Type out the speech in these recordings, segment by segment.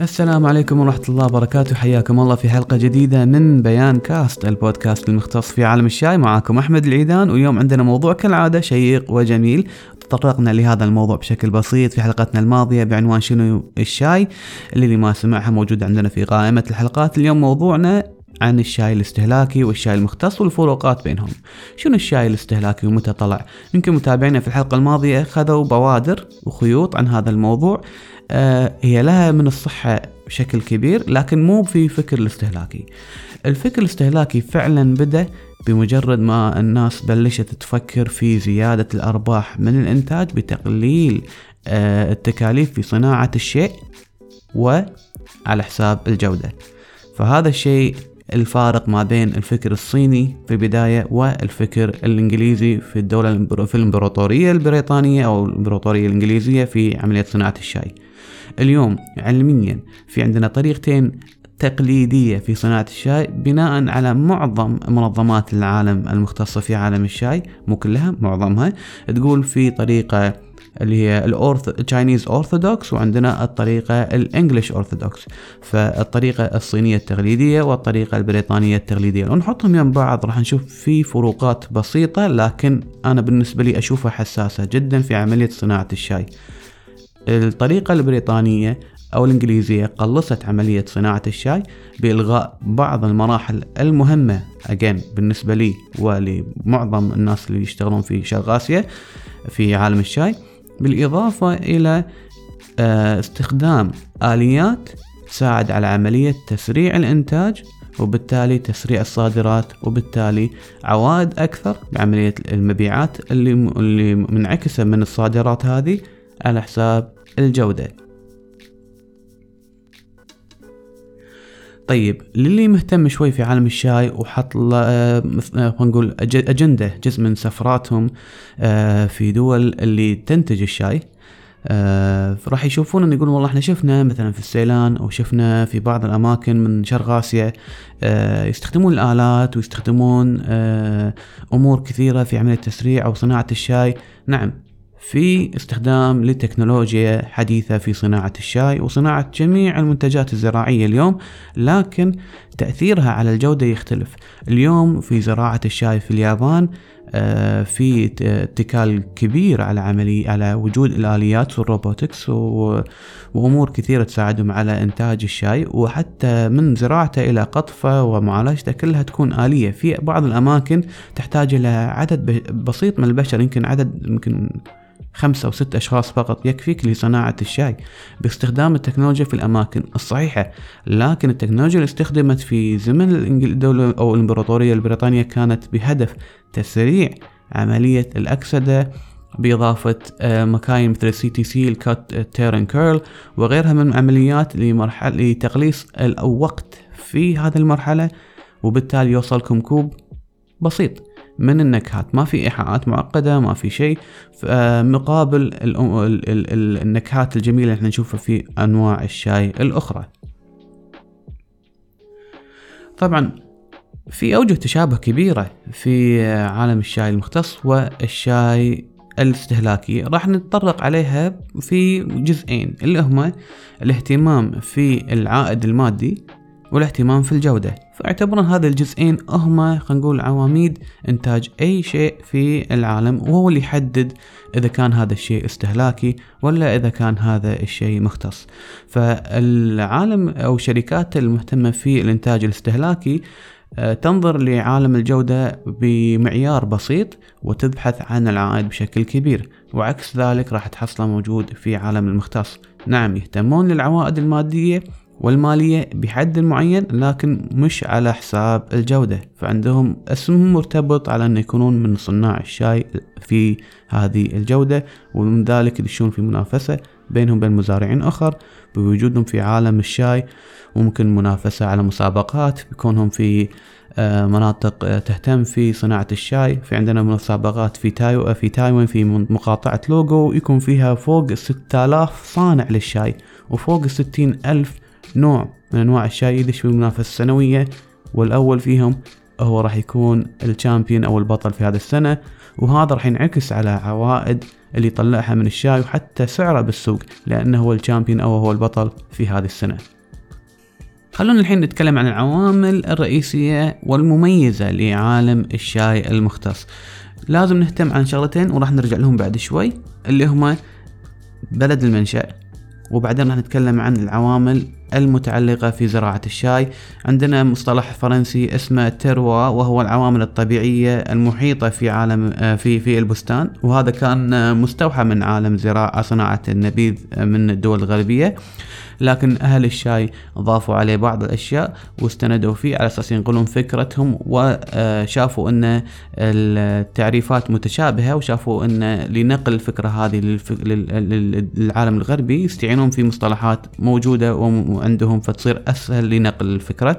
السلام عليكم ورحمة الله وبركاته. حياكم الله في حلقة جديدة من بيان كاست البودكاست المختص في عالم الشاي. معاكم أحمد العيدان واليوم عندنا موضوع كالعادة شيق وجميل. تطرقنا لهذا الموضوع بشكل بسيط في حلقتنا الماضية بعنوان شنو الشاي؟ اللي ما سمعها موجودة عندنا في قائمة الحلقات. اليوم موضوعنا عن الشاي الاستهلاكي والشاي المختص والفروقات بينهم. شنو الشاي الاستهلاكي ومتى طلع؟ يمكن متابعينا في الحلقة الماضية خذوا بوادر وخيوط عن هذا الموضوع. آه هي لها من الصحة بشكل كبير لكن مو في فكر الاستهلاكي. الفكر الاستهلاكي فعلا بدأ بمجرد ما الناس بلشت تفكر في زيادة الأرباح من الإنتاج بتقليل آه التكاليف في صناعة الشيء وعلى حساب الجودة. فهذا الشيء الفارق ما بين الفكر الصيني في البداية والفكر الإنجليزي في الدولة في الإمبراطورية البريطانية أو الإمبراطورية الإنجليزية في عملية صناعة الشاي. اليوم علميا في عندنا طريقتين تقليدية في صناعة الشاي بناء على معظم منظمات العالم المختصة في عالم الشاي مو كلها معظمها تقول في طريقة اللي هي ال orth Chinese orthodox وعندنا الطريقة ال English orthodox فالطريقة الصينية التقليدية والطريقة البريطانية التقليدية. لو نحطهم يم بعض راح نشوف في فروقات بسيطة لكن أنا بالنسبة لي أشوفها حساسة جدا في عملية صناعة الشاي. الطريقة البريطانية أو الإنجليزية قلصت عملية صناعة الشاي بإلغاء بعض المراحل المهمة. أجين بالنسبة لي ولمعظم الناس اللي يشتغلون في شرق آسيا في عالم الشاي. بالإضافة إلى آه، استخدام آليات تساعد على عملية تسريع الإنتاج وبالتالي تسريع الصادرات وبالتالي عوائد أكثر بعملية المبيعات اللي منعكسة من الصادرات هذه على حساب الجودة. طيب للي مهتم شوي في عالم الشاي وحط آه، خلينا نقول أجندة جزء من سفراتهم آه، في دول اللي تنتج الشاي آه راح يشوفون إن يقولون والله إحنا شفنا مثلا في السيلان أو شفنا في بعض الأماكن من شرق آسيا آه يستخدمون الآلات ويستخدمون آه أمور كثيرة في عملية تسريع أو صناعة الشاي. نعم. في استخدام لتكنولوجيا حديثة في صناعة الشاي وصناعة جميع المنتجات الزراعية اليوم لكن تأثيرها على الجودة يختلف. اليوم في زراعة الشاي في اليابان آه، في اتكال كبير على عملي على وجود الآليات والروبوتكس وأمور كثيرة تساعدهم على إنتاج الشاي. وحتى من زراعته إلى قطفه ومعالجته كلها تكون آلية. في بعض الأماكن تحتاج إلى عدد بسيط من البشر يمكن عدد يمكن خمسة أو ست أشخاص فقط يكفيك لصناعة الشاي باستخدام التكنولوجيا في الأماكن الصحيحة. لكن التكنولوجيا اللي استخدمت في زمن الدولة أو الإمبراطورية البريطانية كانت بهدف تسريع عملية الأكسدة بإضافة آه، مكاين مثل ال CTC ال cut turn curl وغيرها من العمليات لمرحلة لتقليص الوقت في هذه المرحلة. وبالتالي يوصلكم كوب بسيط. من النكهات. ما في إيحاءات معقدة ما في شيء. مقابل النكهات الجميلة اللي إحنا نشوفها في أنواع الشاي الأخرى. طبعا في أوجه تشابه كبيرة في عالم الشاي المختص والشاي الاستهلاكي. راح نتطرق عليها في جزئين اللي هما الاهتمام في العائد المادي والاهتمام في الجودة. فاعتبرن هذا الجزئين هما خلينا نقول عواميد إنتاج أي شيء في العالم وهو اللي يحدد إذا كان هذا الشيء استهلاكي ولا إذا كان هذا الشيء مختص. فالعالم أو الشركات المهتمة في الإنتاج الاستهلاكي آه، تنظر لعالم الجودة بمعيار بسيط وتبحث عن العائد بشكل كبير وعكس ذلك راح تحصله موجود في عالم المختص. نعم يهتمون للعوائد المادية والمالية بحد معين لكن مش على حساب الجودة. فعندهم اسمهم مرتبط على أن يكونون من صناع الشاي في هذه الجودة ومن ذلك يدشون في منافسة بينهم بين مزارعين أخر بوجودهم في عالم الشاي. وممكن منافسة على مسابقات بكونهم في آه، مناطق آه، تهتم في صناعة الشاي. في عندنا مسابقات في تايو في تايوان في مقاطعة لوجو يكون فيها فوق 6000 صانع للشاي وفوق 60 ألف نوع من أنواع الشاي يدش في المنافسة السنوية والأول فيهم هو راح يكون الشامبيون أو البطل في هذا السنة وهذا راح ينعكس على عوائد اللي يطلعها من الشاي وحتى سعره بالسوق لأنه هو الشامبيون أو هو البطل في هذه السنة. خلونا الحين نتكلم عن العوامل الرئيسية والمميزة لعالم الشاي المختص. لازم نهتم عن شغلتين وراح نرجع لهم بعد شوي اللي هما بلد المنشأ وبعدين راح نتكلم عن العوامل المتعلقة في زراعة الشاي. عندنا مصطلح فرنسي اسمه تروا وهو العوامل الطبيعية المحيطة في عالم في في البستان. وهذا كان مستوحى من عالم زراعة صناعة النبيذ من الدول الغربية. لكن أهل الشاي ضافوا عليه بعض الأشياء واستندوا فيه على أساس ينقلون فكرتهم وشافوا أن التعريفات متشابهة وشافوا أن لنقل الفكرة هذه للعالم الغربي يستعينون في مصطلحات موجودة وعندهم فتصير أسهل لنقل الفكرة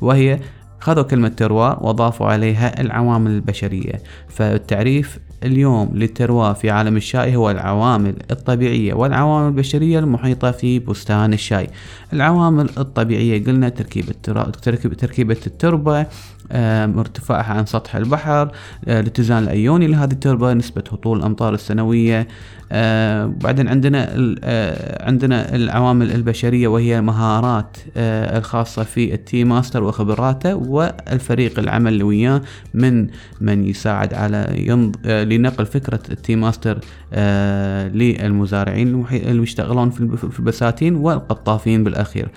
وهي خذوا كلمة تروا وضافوا عليها العوامل البشرية. فالتعريف اليوم للتروى في عالم الشاي هو العوامل الطبيعية والعوامل البشرية المحيطة في بستان الشاي العوامل الطبيعية قلنا تركيبة تركيبة التربة ارتفاعها عن سطح البحر آه، الاتزان الأيوني لهذه التربة نسبة هطول الأمطار السنوية آه، بعدين عندنا آه، عندنا العوامل البشرية وهي مهارات الخاصة في ال tea master وخبراته والفريق العمل اللي وياه من من يساعد على. لنقل فكرة ال tea master للمزارعين اللي يشتغلون في البساتين والقطافين بالأخير.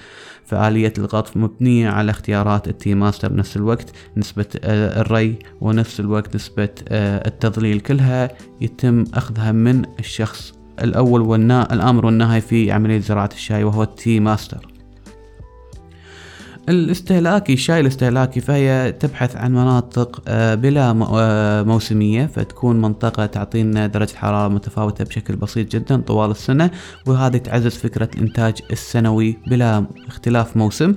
فآلية القطف مبنية على اختيارات ال tea master بنفس الوقت نسبة آه، الري ونفس الوقت نسبة آه، التظليل كلها يتم أخذها من الشخص الأول والآمر والناهي في عملية زراعة الشاي وهو ال tea master. الاستهلاكي الشاي الاستهلاكي فهي تبحث عن مناطق آه، بلا آه، موسمية فتكون منطقة تعطينا درجة حرارة متفاوتة بشكل بسيط جدا طوال السنة وهذه تعزز فكرة الإنتاج السنوي بلا اختلاف موسم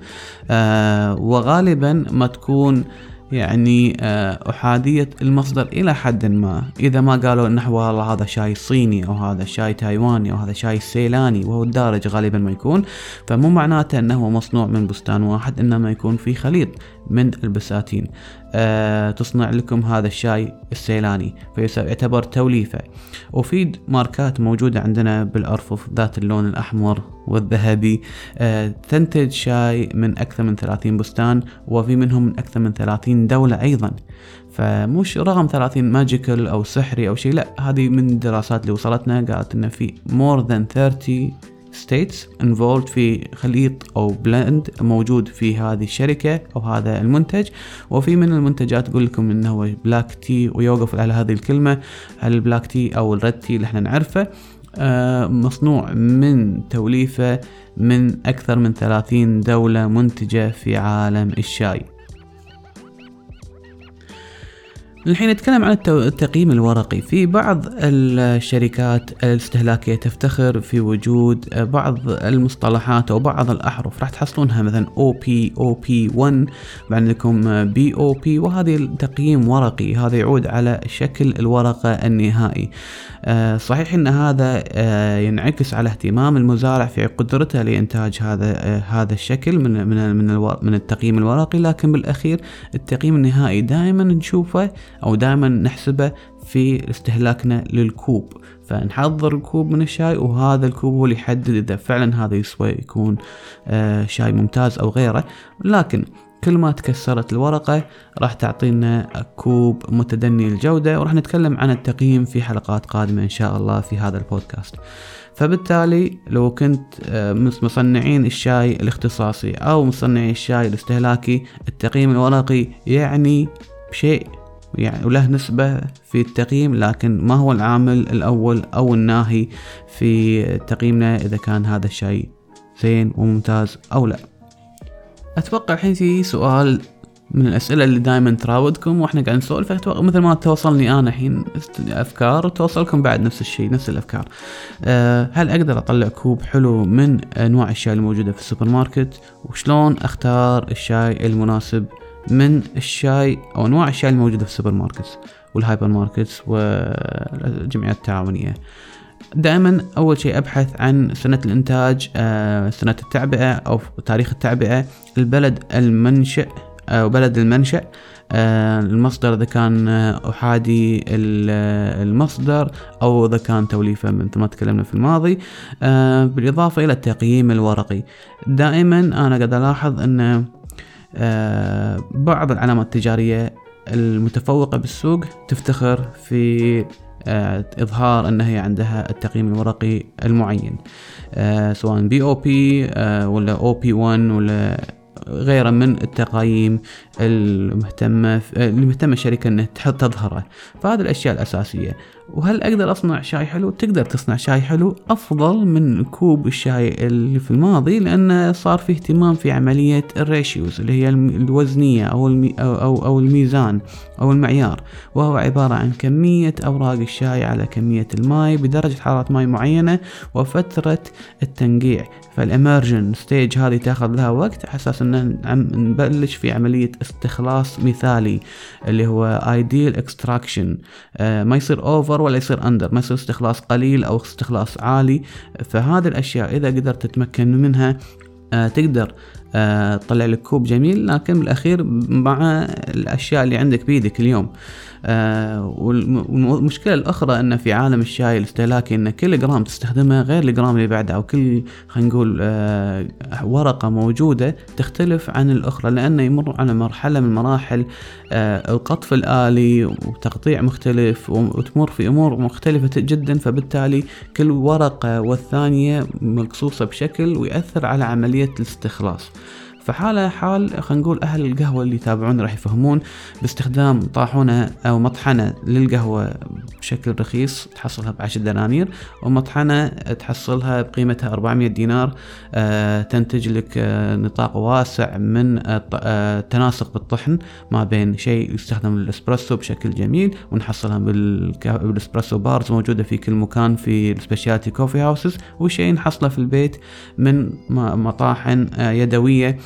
آه، وغالبا ما تكون يعني آه، أحادية المصدر إلى حد ما. إذا ما قالوا نحو والله هذا شاي صيني أو هذا شاي تايواني أو هذا شاي سيلاني وهو الدارج غالبا ما يكون فمو معناته أنه مصنوع من بستان واحد إنما يكون في خليط من البساتين. تصنع لكم هذا الشاي السيلاني فيعتبر توليفة. وفي ماركات موجودة عندنا بالأرفف ذات اللون الأحمر والذهبي. تنتج شاي من أكثر من 30 بستان وفي منهم من أكثر من 30 دولة أيضا. فمش رقم 30 magical أو سحري أو شيء لا هذه من الدراسات اللي وصلتنا قالت إن في more than 30 states involved في خليط أو blend موجود في هذه الشركة أو هذا المنتج. وفي من المنتجات تقول لكم إنه هو black tea ويوقف على هذه الكلمة على ال black tea أو ال red tea اللي إحنا نعرفه. آه مصنوع من توليفة من أكثر من 30 دولة منتجة في عالم الشاي. الحين نتكلم عن التقييم الورقي. في بعض الشركات الاستهلاكية تفتخر في وجود بعض المصطلحات أو بعض الأحرف. راح تحصلونها مثلا OP OP1 عندكم BOP وهذه تقييم ورقي. هذا يعود على شكل الورقة النهائي. آه، صحيح إن هذا آه، ينعكس على اهتمام المزارع في قدرته لإنتاج هذا آه، هذا الشكل من من من, التقييم الورقي. لكن بالأخير التقييم النهائي دائما نشوفه أو دائما نحسبه في استهلاكنا للكوب. فنحضر الكوب من الشاي وهذا الكوب هو اللي يحدد إذا فعلا هذا يسوى يكون شاي ممتاز أو غيره. لكن كل ما تكسرت الورقة راح تعطينا كوب متدني الجودة وراح نتكلم عن التقييم في حلقات قادمة إن شاء الله في هذا البودكاست. فبالتالي لو كنت آه، مصنعين الشاي الاختصاصي أو مصنعي الشاي الاستهلاكي التقييم الورقي يعني شيء يعني وله نسبة في التقييم لكن ما هو العامل الأول أو الناهي في تقييمنا إذا كان هذا الشاي زين وممتاز أو لا. أتوقع الحين في سؤال من الأسئلة اللي دائما تراودكم وإحنا قاعدين نسولف. أتوقع مثل ما توصلني أنا الحين أفكار وتوصلكم بعد نفس الشيء نفس الأفكار. أه هل أقدر أطلع كوب حلو من أنواع الشاي الموجودة في السوبر ماركت؟ وشلون أختار الشاي المناسب من الشاي أو أنواع الشاي الموجودة في السوبر ماركت والهايبر ماركت والجمعيات التعاونية. دائما أول شيء أبحث عن سنة الإنتاج آه، سنة التعبئة أو تاريخ التعبئة البلد المنشأ وبلد المنشأ المصدر إذا كان أحادي المصدر أو إذا كان توليفة مثل ما تكلمنا في الماضي. بالإضافة إلى التقييم الورقي. دائما أنا قد ألاحظ أن بعض العلامات التجارية المتفوقة بالسوق تفتخر في آه، إظهار أن هي عندها التقييم الورقي المعين. آه، سواء BOP ولا OP 1 ولا غيره من التقايم المهتمة المهتمة الشركة أنها تظهره. فهذه الأشياء الأساسية. وهل أقدر أصنع شاي حلو؟ تقدر تصنع شاي حلو. أفضل من كوب الشاي اللي في الماضي لأن صار في اهتمام في عملية ال ratios اللي هي الوزنية أو المي أو, أو, الميزان أو المعيار. وهو عبارة عن كمية أوراق الشاي على كمية الماء بدرجة حرارة ماء معينة وفترة التنقيع. فال immersion stage هذه تأخذ لها وقت على أساس إن نبلش في عملية استخلاص مثالي اللي هو ideal extraction آه ما يصير over ولا يصير under ما يصير استخلاص قليل أو استخلاص عالي. فهذه الأشياء إذا قدرت تتمكن منها آه تقدر تطلع لك كوب جميل لكن بالأخير مع الأشياء اللي عندك بيدك اليوم. آه والمشكلة الأخرى أن في عالم الشاي الاستهلاكي أن كل جرام تستخدمه غير الجرام اللي بعده أو كل خلينا نقول آه ورقة موجودة تختلف عن الأخرى لأنه يمر على مرحلة من مراحل آه القطف الآلي وتقطيع مختلف وتمر في أمور مختلفة جدا فبالتالي كل ورقة والثانية مقصوصة بشكل ويأثر على عملية الاستخلاص. فحالة حال خلينا نقول أهل القهوة اللي يتابعون راح يفهمون باستخدام طاحونة أو مطحنة للقهوة بشكل رخيص تحصلها بعشر دنانير ومطحنة تحصلها بقيمتها 400 دينار آه تنتج لك آه نطاق واسع من التناسق آه بالطحن ما بين شيء يستخدم للإسبرسو بشكل جميل ونحصلها بال espresso bars موجودة في كل مكان في ال specialty coffee houses وشيء نحصله في البيت من مطاحن يدوية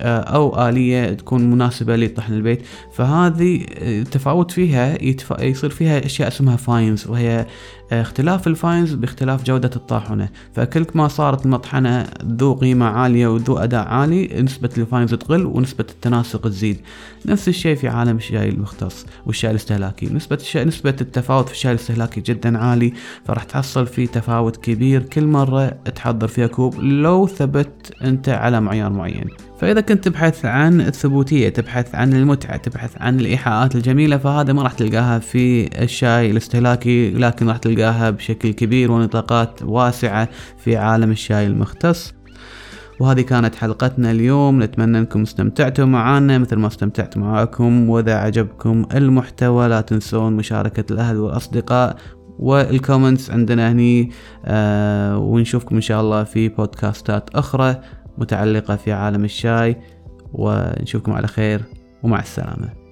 أو آلية تكون مناسبة لطحن البيت فهذه التفاوت فيها يصير فيها أشياء اسمها fines وهي آه، اختلاف ال fines باختلاف جودة الطاحنة فكل ما صارت المطحنة ذو قيمة عالية وذو أداء عالي نسبة ال fines تقل ونسبة التناسق تزيد. نفس الشيء في عالم الشاي المختص والشاي الاستهلاكي. نسبة الشاي نسبة التفاوت في الشاي الاستهلاكي جدا عالي فراح تحصل في تفاوت كبير. كل مرة تحضر فيها كوب لو ثبت أنت على معيار معين. فإذا كنت تبحث عن الثبوتية تبحث عن المتعة تبحث عن الإيحاءات الجميلة فهذا ما راح تلقاها في الشاي الاستهلاكي لكن راح تلقاها بشكل كبير ونطاقات واسعة في عالم الشاي المختص. وهذه كانت حلقتنا اليوم. نتمنى أنكم استمتعتوا معنا مثل ما استمتعت معاكم وإذا عجبكم المحتوى لا تنسون مشاركة الأهل والأصدقاء والكومنتس عندنا هني. آه ونشوفكم إن شاء الله في بودكاستات أخرى. متعلقة في عالم الشاي ونشوفكم على خير ومع السلامة.